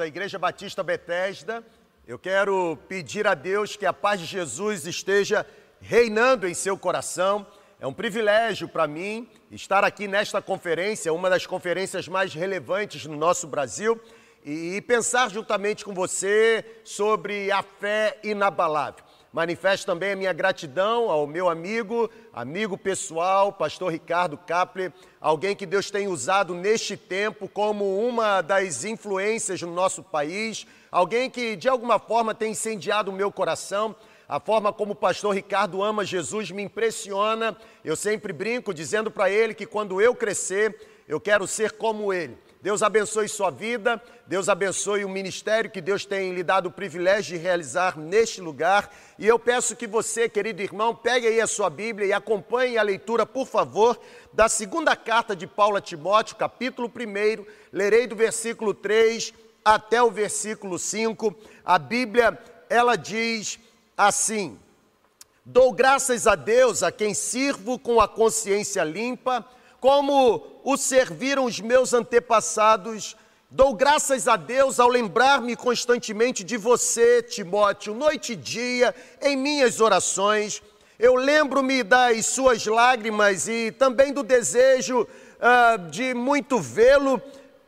da Igreja Batista Betesda, eu quero pedir a Deus que a paz de Jesus esteja reinando em seu coração. É um privilégio para mim estar aqui nesta conferência, uma das conferências mais relevantes no nosso Brasil, e pensar juntamente com você sobre a fé inabalável. Manifesto também a minha gratidão ao meu amigo, amigo pessoal, pastor Ricardo Kapler, alguém que Deus tem usado neste tempo como uma das influências no nosso país, alguém que de alguma forma tem incendiado o meu coração. A forma como o pastor Ricardo ama Jesus me impressiona. Eu sempre brinco dizendo para ele que quando eu crescer, eu quero ser como ele. Deus abençoe sua vida, Deus abençoe o ministério que Deus tem lhe dado o privilégio de realizar neste lugar. E eu peço que você, querido irmão, pegue aí a sua Bíblia e acompanhe a leitura, por favor, da segunda carta de Paulo a Timóteo, capítulo 1. Lerei do versículo 3 até o versículo 5. A Bíblia, ela diz assim: Dou graças a Deus a quem sirvo com a consciência limpa como o serviram os meus antepassados. Dou graças a Deus ao lembrar-me constantemente de você, Timóteo, noite e dia, em minhas orações. Eu lembro-me das suas lágrimas e também do desejo uh, de muito vê-lo,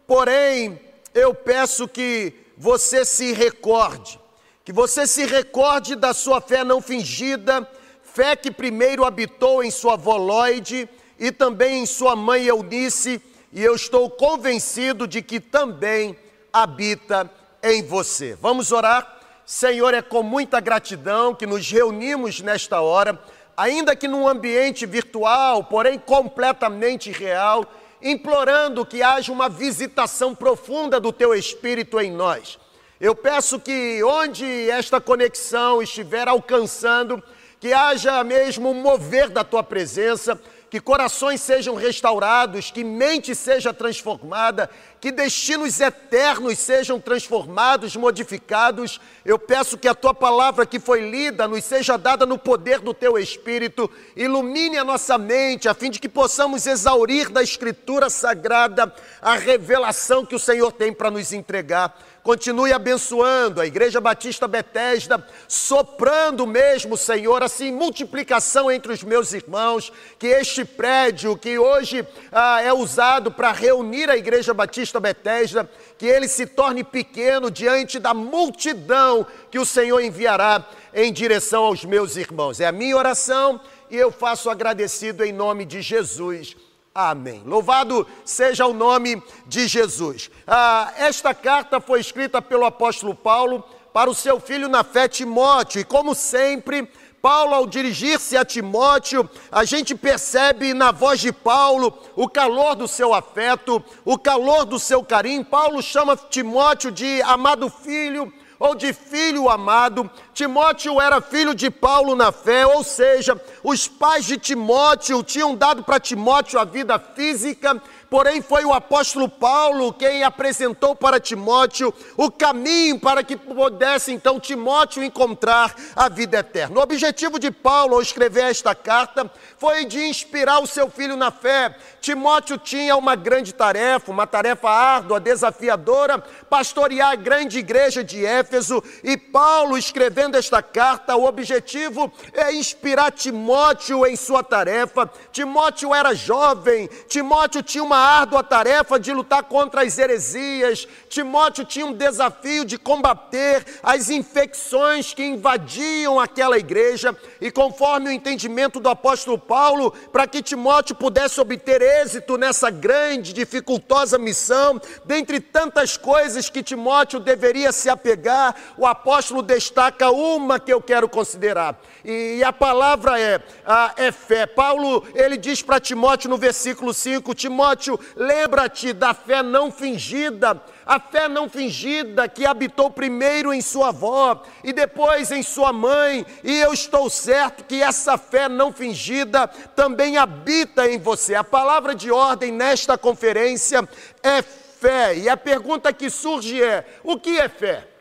porém, eu peço que você se recorde, que você se recorde da sua fé não fingida, fé que primeiro habitou em sua Lloyd, e também em sua mãe Eunice, e eu estou convencido de que também habita em você. Vamos orar? Senhor, é com muita gratidão que nos reunimos nesta hora, ainda que num ambiente virtual, porém completamente real, implorando que haja uma visitação profunda do teu Espírito em nós. Eu peço que onde esta conexão estiver alcançando, que haja mesmo um mover da tua presença, que corações sejam restaurados, que mente seja transformada, que destinos eternos sejam transformados, modificados. Eu peço que a tua palavra que foi lida nos seja dada no poder do teu Espírito, ilumine a nossa mente, a fim de que possamos exaurir da Escritura Sagrada a revelação que o Senhor tem para nos entregar. Continue abençoando a Igreja Batista Betesda, soprando mesmo, Senhor, assim, multiplicação entre os meus irmãos, que este prédio que hoje ah, é usado para reunir a Igreja Batista Betesda, que ele se torne pequeno diante da multidão que o Senhor enviará em direção aos meus irmãos. É a minha oração e eu faço agradecido em nome de Jesus. Amém. Louvado seja o nome de Jesus. Ah, esta carta foi escrita pelo apóstolo Paulo para o seu filho na fé Timóteo, e como sempre, Paulo, ao dirigir-se a Timóteo, a gente percebe na voz de Paulo o calor do seu afeto, o calor do seu carinho. Paulo chama Timóteo de amado filho ou de filho amado. Timóteo era filho de Paulo na fé, ou seja, os pais de Timóteo tinham dado para Timóteo a vida física, porém foi o apóstolo Paulo quem apresentou para Timóteo o caminho para que pudesse então Timóteo encontrar a vida eterna. O objetivo de Paulo ao escrever esta carta foi de inspirar o seu filho na fé. Timóteo tinha uma grande tarefa, uma tarefa árdua, desafiadora, pastorear a grande igreja de Éfeso, e Paulo escreveu escrevendo esta carta, o objetivo é inspirar Timóteo em sua tarefa. Timóteo era jovem, Timóteo tinha uma árdua tarefa de lutar contra as heresias, Timóteo tinha um desafio de combater as infecções que invadiam aquela igreja, e conforme o entendimento do apóstolo Paulo, para que Timóteo pudesse obter êxito nessa grande, dificultosa missão, dentre tantas coisas que Timóteo deveria se apegar, o apóstolo destaca uma que eu quero considerar. E a palavra é, a, é fé. Paulo, ele diz para Timóteo no versículo 5: Timóteo, lembra-te da fé não fingida, a fé não fingida que habitou primeiro em sua avó e depois em sua mãe, e eu estou certo que essa fé não fingida também habita em você. A palavra de ordem nesta conferência é fé, e a pergunta que surge é: o que é fé?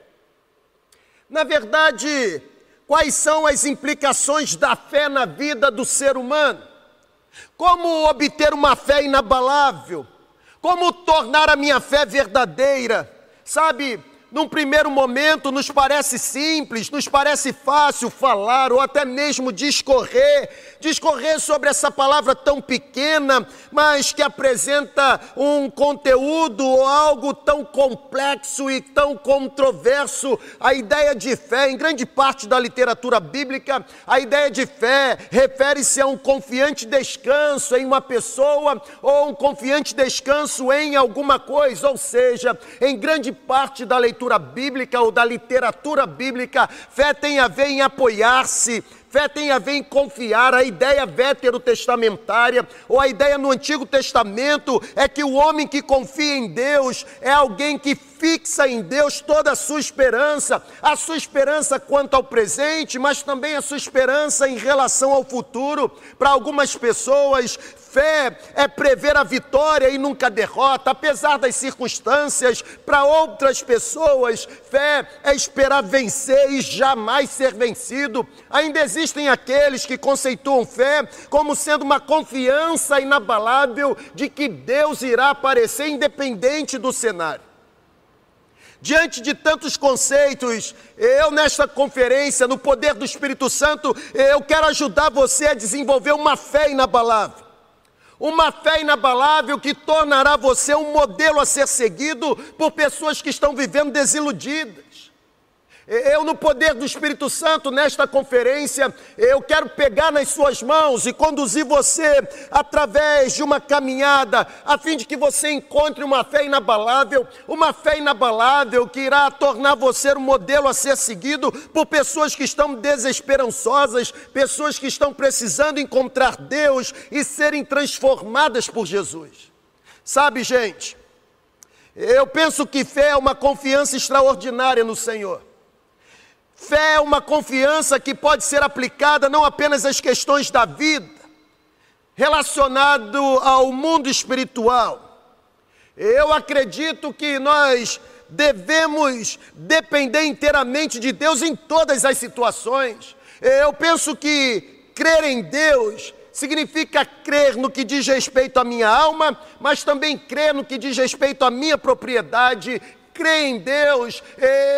Na verdade, quais são as implicações da fé na vida do ser humano? Como obter uma fé inabalável? Como tornar a minha fé verdadeira? Sabe, num primeiro momento nos parece simples, nos parece fácil falar ou até mesmo discorrer, discorrer sobre essa palavra tão pequena, mas que apresenta um conteúdo ou algo tão complexo e tão controverso. A ideia de fé, em grande parte da literatura bíblica, a ideia de fé refere-se a um confiante descanso em uma pessoa ou um confiante descanso em alguma coisa, ou seja, em grande parte da leitura leitura bíblica ou da literatura bíblica, fé tem a ver em apoiar-se, fé tem a ver em confiar. A ideia veterotestamentária ou a ideia no Antigo Testamento é que o homem que confia em Deus é alguém que fixa em Deus toda a sua esperança, a sua esperança quanto ao presente, mas também a sua esperança em relação ao futuro. Para algumas pessoas, Fé é prever a vitória e nunca a derrota, apesar das circunstâncias. Para outras pessoas, fé é esperar vencer e jamais ser vencido. Ainda existem aqueles que conceituam fé como sendo uma confiança inabalável de que Deus irá aparecer independente do cenário. Diante de tantos conceitos, eu nesta conferência, no poder do Espírito Santo, eu quero ajudar você a desenvolver uma fé inabalável uma fé inabalável que tornará você um modelo a ser seguido por pessoas que estão vivendo desiludidas. Eu, no poder do Espírito Santo, nesta conferência, eu quero pegar nas suas mãos e conduzir você através de uma caminhada, a fim de que você encontre uma fé inabalável, uma fé inabalável que irá tornar você um modelo a ser seguido por pessoas que estão desesperançosas, pessoas que estão precisando encontrar Deus e serem transformadas por Jesus. Sabe, gente, eu penso que fé é uma confiança extraordinária no Senhor. Fé é uma confiança que pode ser aplicada não apenas às questões da vida, relacionado ao mundo espiritual. Eu acredito que nós devemos depender inteiramente de Deus em todas as situações. Eu penso que crer em Deus significa crer no que diz respeito à minha alma, mas também crer no que diz respeito à minha propriedade crê em Deus,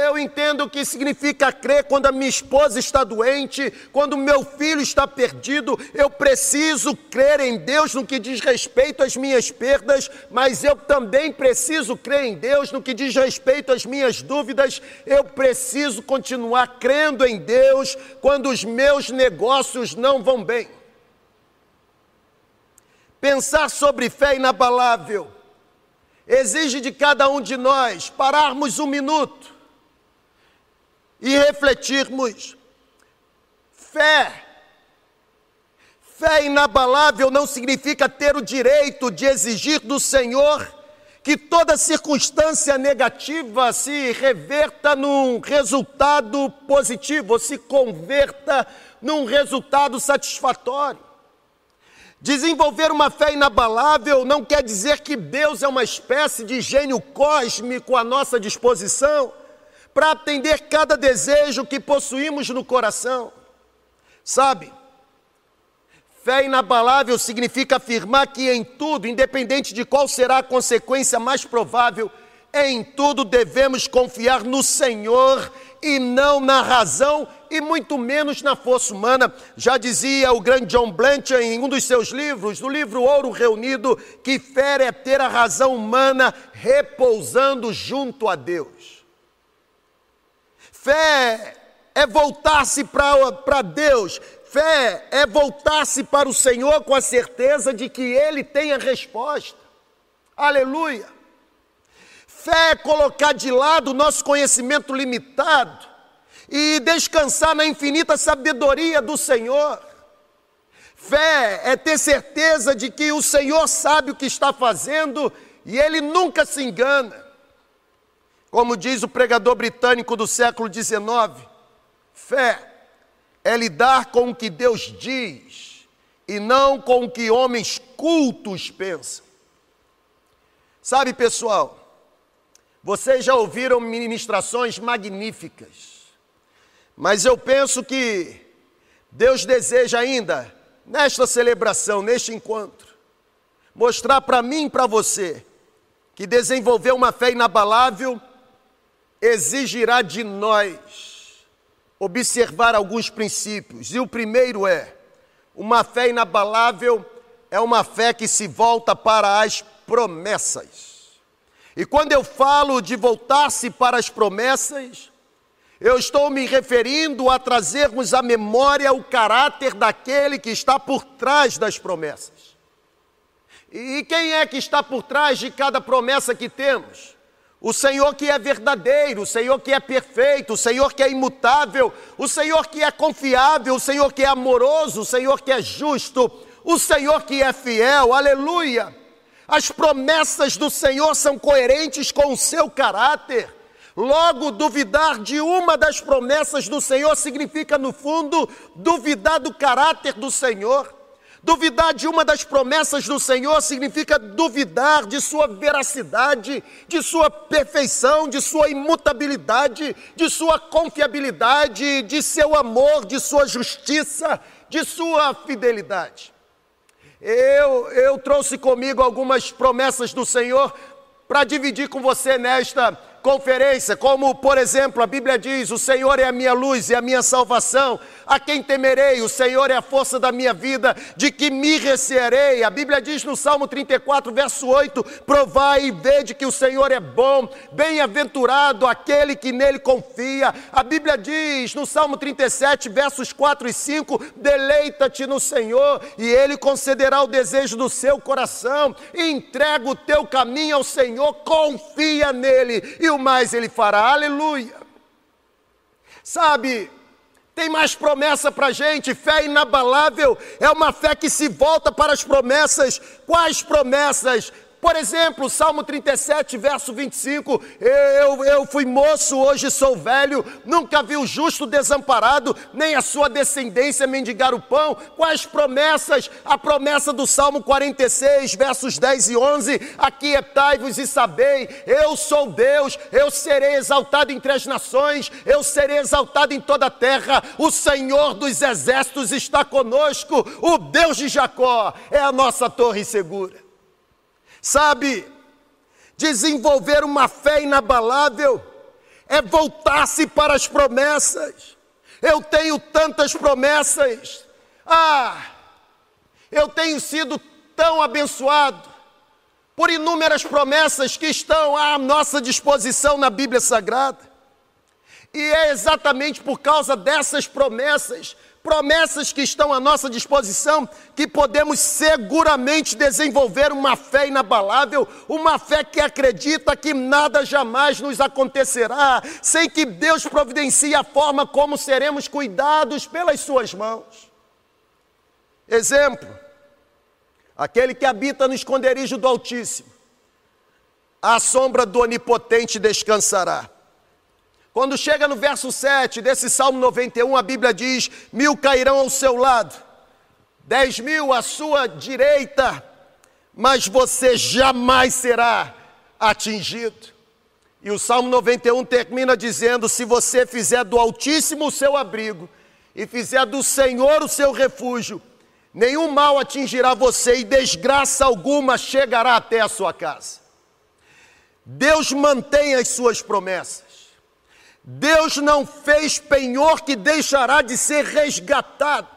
eu entendo o que significa crer quando a minha esposa está doente, quando o meu filho está perdido. Eu preciso crer em Deus no que diz respeito às minhas perdas, mas eu também preciso crer em Deus no que diz respeito às minhas dúvidas. Eu preciso continuar crendo em Deus quando os meus negócios não vão bem. Pensar sobre fé inabalável exige de cada um de nós pararmos um minuto e refletirmos. Fé. Fé inabalável não significa ter o direito de exigir do Senhor que toda circunstância negativa se reverta num resultado positivo, ou se converta num resultado satisfatório. Desenvolver uma fé inabalável não quer dizer que Deus é uma espécie de gênio cósmico à nossa disposição para atender cada desejo que possuímos no coração. Sabe, fé inabalável significa afirmar que em tudo, independente de qual será a consequência mais provável, em tudo devemos confiar no Senhor e não na razão e muito menos na força humana. Já dizia o grande John Blanchard em um dos seus livros, no livro Ouro Reunido, que fé é ter a razão humana repousando junto a Deus. Fé é voltar-se para Deus. Fé é voltar-se para o Senhor com a certeza de que Ele tem a resposta. Aleluia. Fé é colocar de lado o nosso conhecimento limitado e descansar na infinita sabedoria do Senhor. Fé é ter certeza de que o Senhor sabe o que está fazendo e ele nunca se engana. Como diz o pregador britânico do século XIX, fé é lidar com o que Deus diz e não com o que homens cultos pensam. Sabe, pessoal, vocês já ouviram ministrações magníficas mas eu penso que Deus deseja ainda, nesta celebração, neste encontro, mostrar para mim e para você que desenvolver uma fé inabalável exigirá de nós observar alguns princípios. E o primeiro é: uma fé inabalável é uma fé que se volta para as promessas. E quando eu falo de voltar-se para as promessas, eu estou me referindo a trazermos à memória o caráter daquele que está por trás das promessas. E quem é que está por trás de cada promessa que temos? O Senhor que é verdadeiro, o Senhor que é perfeito, o Senhor que é imutável, o Senhor que é confiável, o Senhor que é amoroso, o Senhor que é justo, o Senhor que é fiel, aleluia. As promessas do Senhor são coerentes com o seu caráter. Logo, duvidar de uma das promessas do Senhor significa, no fundo, duvidar do caráter do Senhor. Duvidar de uma das promessas do Senhor significa duvidar de sua veracidade, de sua perfeição, de sua imutabilidade, de sua confiabilidade, de seu amor, de sua justiça, de sua fidelidade. Eu, eu trouxe comigo algumas promessas do Senhor para dividir com você nesta conferência, como por exemplo a Bíblia diz: O Senhor é a minha luz e a minha salvação, a quem temerei? O Senhor é a força da minha vida, de que me recearei. A Bíblia diz no Salmo 34, verso 8: Provai e vede que o Senhor é bom, bem-aventurado aquele que nele confia. A Bíblia diz no Salmo 37, versos 4 e 5: Deleita-te no Senhor e ele concederá o desejo do seu coração. Entrega o teu caminho ao Senhor, confia nele e o mais ele fará. Aleluia. Sabe, tem mais promessa para gente, fé inabalável é uma fé que se volta para as promessas. Quais promessas? Por exemplo, Salmo 37, verso 25: eu, eu fui moço, hoje sou velho, nunca vi o justo desamparado, nem a sua descendência mendigar o pão. Quais promessas? A promessa do Salmo 46, versos 10 e 11: Aquietai-vos e sabei, eu sou Deus, eu serei exaltado entre as nações, eu serei exaltado em toda a terra. O Senhor dos exércitos está conosco, o Deus de Jacó é a nossa torre segura. Sabe, desenvolver uma fé inabalável é voltar-se para as promessas. Eu tenho tantas promessas. Ah, eu tenho sido tão abençoado por inúmeras promessas que estão à nossa disposição na Bíblia Sagrada. E é exatamente por causa dessas promessas promessas que estão à nossa disposição, que podemos seguramente desenvolver uma fé inabalável, uma fé que acredita que nada jamais nos acontecerá, sem que Deus providencie a forma como seremos cuidados pelas Suas mãos. Exemplo: aquele que habita no esconderijo do Altíssimo, à sombra do Onipotente descansará. Quando chega no verso 7 desse Salmo 91, a Bíblia diz: mil cairão ao seu lado, dez mil à sua direita, mas você jamais será atingido. E o Salmo 91 termina dizendo: se você fizer do Altíssimo o seu abrigo e fizer do Senhor o seu refúgio, nenhum mal atingirá você e desgraça alguma chegará até a sua casa. Deus mantém as suas promessas. Deus não fez penhor que deixará de ser resgatado.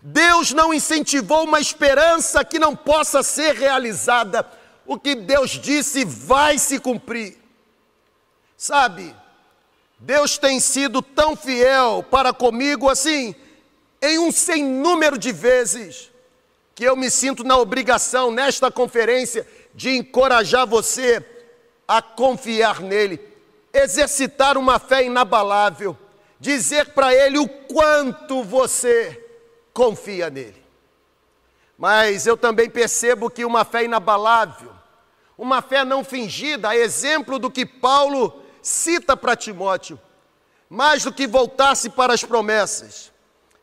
Deus não incentivou uma esperança que não possa ser realizada. O que Deus disse vai se cumprir. Sabe, Deus tem sido tão fiel para comigo assim, em um sem número de vezes, que eu me sinto na obrigação, nesta conferência, de encorajar você a confiar nele exercitar uma fé inabalável, dizer para ele o quanto você confia nele. Mas eu também percebo que uma fé inabalável, uma fé não fingida, a exemplo do que Paulo cita para Timóteo, mais do que voltar-se para as promessas,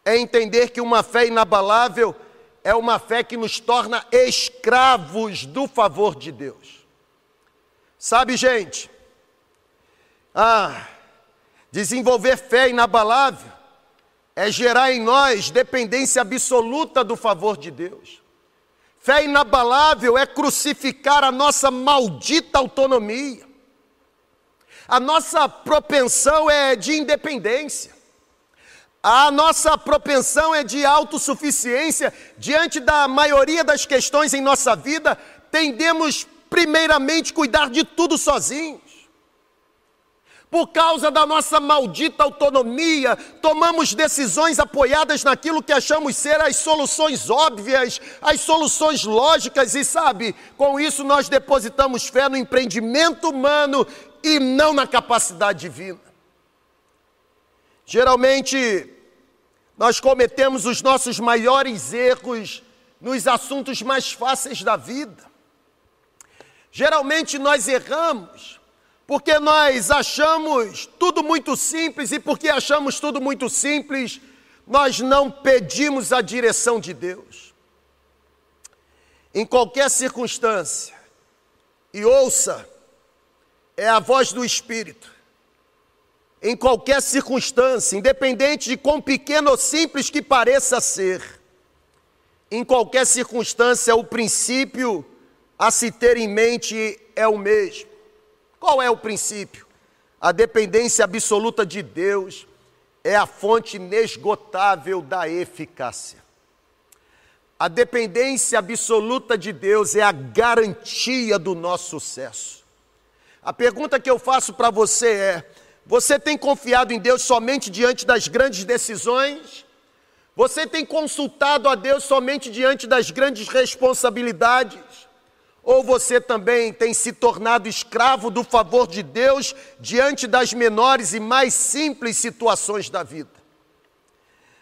é entender que uma fé inabalável é uma fé que nos torna escravos do favor de Deus. Sabe, gente, ah, desenvolver fé inabalável é gerar em nós dependência absoluta do favor de Deus. Fé inabalável é crucificar a nossa maldita autonomia. A nossa propensão é de independência. A nossa propensão é de autossuficiência. Diante da maioria das questões em nossa vida, tendemos primeiramente cuidar de tudo sozinhos. Por causa da nossa maldita autonomia, tomamos decisões apoiadas naquilo que achamos ser as soluções óbvias, as soluções lógicas, e sabe, com isso nós depositamos fé no empreendimento humano e não na capacidade divina. Geralmente, nós cometemos os nossos maiores erros nos assuntos mais fáceis da vida. Geralmente nós erramos porque nós achamos tudo muito simples e porque achamos tudo muito simples, nós não pedimos a direção de Deus. Em qualquer circunstância, e ouça, é a voz do Espírito. Em qualquer circunstância, independente de quão pequeno ou simples que pareça ser, em qualquer circunstância, o princípio a se ter em mente é o mesmo. Qual é o princípio? A dependência absoluta de Deus é a fonte inesgotável da eficácia. A dependência absoluta de Deus é a garantia do nosso sucesso. A pergunta que eu faço para você é: você tem confiado em Deus somente diante das grandes decisões? Você tem consultado a Deus somente diante das grandes responsabilidades? Ou você também tem se tornado escravo do favor de Deus diante das menores e mais simples situações da vida?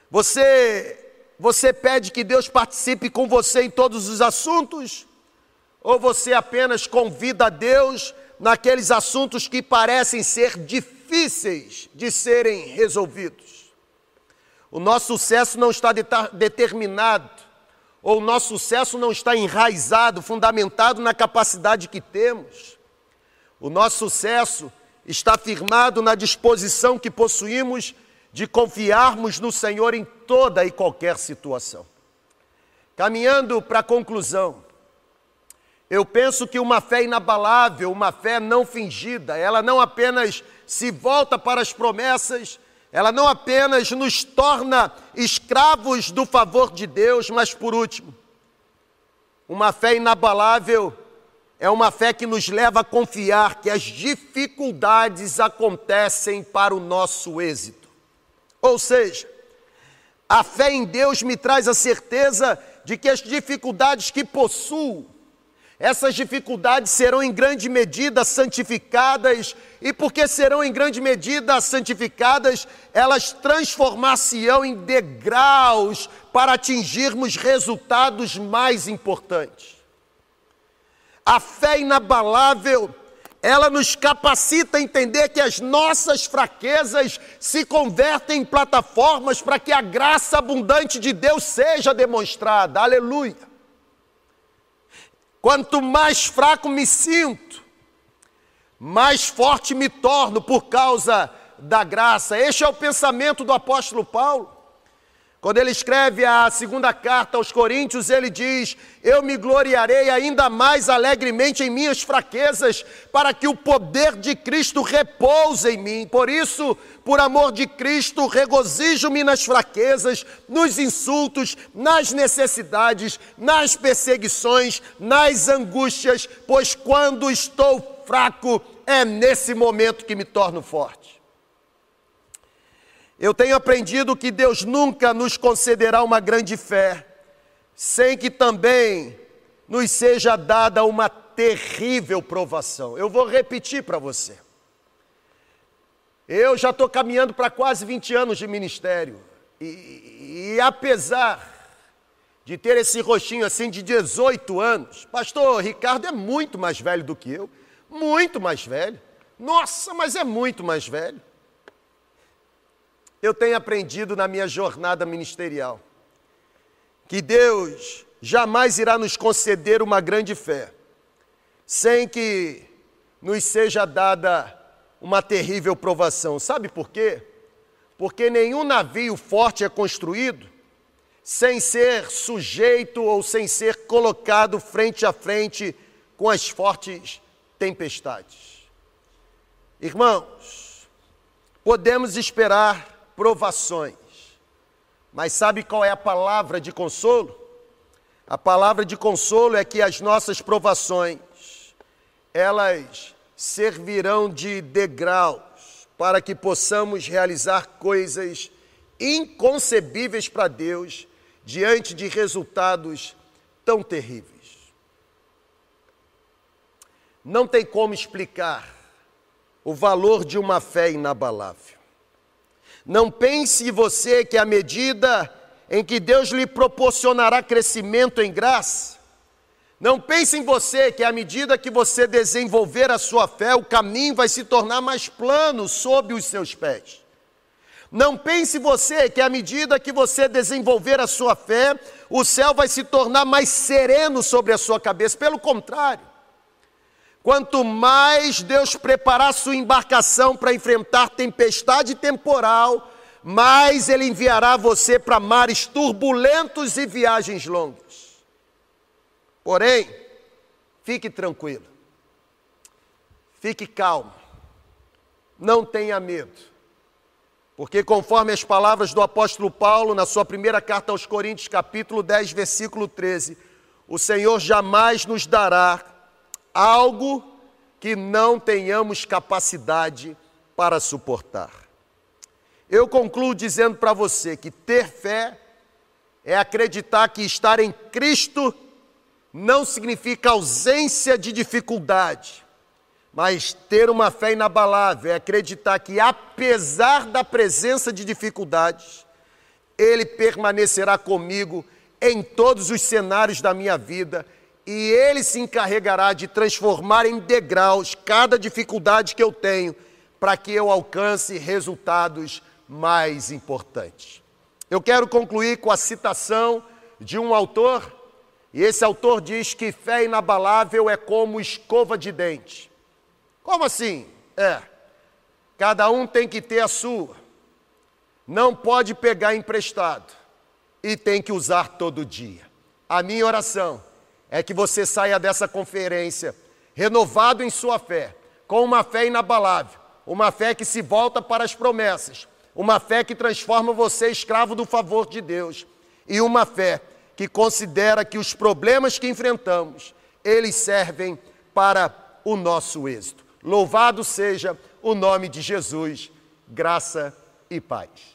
Você você pede que Deus participe com você em todos os assuntos? Ou você apenas convida a Deus naqueles assuntos que parecem ser difíceis de serem resolvidos? O nosso sucesso não está determinado ou o nosso sucesso não está enraizado, fundamentado na capacidade que temos. O nosso sucesso está firmado na disposição que possuímos de confiarmos no Senhor em toda e qualquer situação. Caminhando para a conclusão, eu penso que uma fé inabalável, uma fé não fingida, ela não apenas se volta para as promessas, ela não apenas nos torna escravos do favor de Deus, mas por último, uma fé inabalável é uma fé que nos leva a confiar que as dificuldades acontecem para o nosso êxito. Ou seja, a fé em Deus me traz a certeza de que as dificuldades que possuo essas dificuldades serão em grande medida santificadas, e porque serão em grande medida santificadas, elas transformar-se-ão em degraus para atingirmos resultados mais importantes. A fé inabalável, ela nos capacita a entender que as nossas fraquezas se convertem em plataformas para que a graça abundante de Deus seja demonstrada. Aleluia. Quanto mais fraco me sinto, mais forte me torno por causa da graça. Este é o pensamento do apóstolo Paulo. Quando ele escreve a segunda carta aos Coríntios, ele diz: Eu me gloriarei ainda mais alegremente em minhas fraquezas, para que o poder de Cristo repouse em mim. Por isso, por amor de Cristo, regozijo-me nas fraquezas, nos insultos, nas necessidades, nas perseguições, nas angústias, pois quando estou fraco, é nesse momento que me torno forte. Eu tenho aprendido que Deus nunca nos concederá uma grande fé, sem que também nos seja dada uma terrível provação. Eu vou repetir para você. Eu já estou caminhando para quase 20 anos de ministério, e, e apesar de ter esse rostinho assim de 18 anos, pastor Ricardo é muito mais velho do que eu, muito mais velho. Nossa, mas é muito mais velho eu tenho aprendido na minha jornada ministerial que Deus jamais irá nos conceder uma grande fé sem que nos seja dada uma terrível provação. Sabe por quê? Porque nenhum navio forte é construído sem ser sujeito ou sem ser colocado frente a frente com as fortes tempestades. Irmãos, podemos esperar provações, mas sabe qual é a palavra de consolo? A palavra de consolo é que as nossas provações, elas servirão de degraus para que possamos realizar coisas inconcebíveis para Deus diante de resultados tão terríveis. Não tem como explicar o valor de uma fé inabalável. Não pense você que à medida em que Deus lhe proporcionará crescimento em graça, não pense em você que à medida que você desenvolver a sua fé, o caminho vai se tornar mais plano sob os seus pés. Não pense você que à medida que você desenvolver a sua fé, o céu vai se tornar mais sereno sobre a sua cabeça. Pelo contrário, Quanto mais Deus preparar sua embarcação para enfrentar tempestade temporal, mais Ele enviará você para mares turbulentos e viagens longas. Porém, fique tranquilo, fique calmo, não tenha medo, porque conforme as palavras do apóstolo Paulo na sua primeira carta aos Coríntios, capítulo 10, versículo 13, o Senhor jamais nos dará algo que não tenhamos capacidade para suportar. Eu concluo dizendo para você que ter fé é acreditar que estar em Cristo não significa ausência de dificuldade, mas ter uma fé inabalável é acreditar que, apesar da presença de dificuldades, Ele permanecerá comigo em todos os cenários da minha vida e Ele se encarregará de transformar em degraus cada dificuldade que eu tenho para que eu alcance resultados mais importantes. Eu quero concluir com a citação de um autor, e esse autor diz que fé inabalável é como escova de dente. Como assim? É, cada um tem que ter a sua, não pode pegar emprestado e tem que usar todo dia. A minha oração é que você saia dessa conferência renovado em sua fé, com uma fé inabalável, uma fé que se volta para as promessas, uma fé que transforma você escravo do favor de Deus e uma fé que considera que os problemas que enfrentamos, eles servem para o nosso êxito. Louvado seja o nome de Jesus, graça e paz.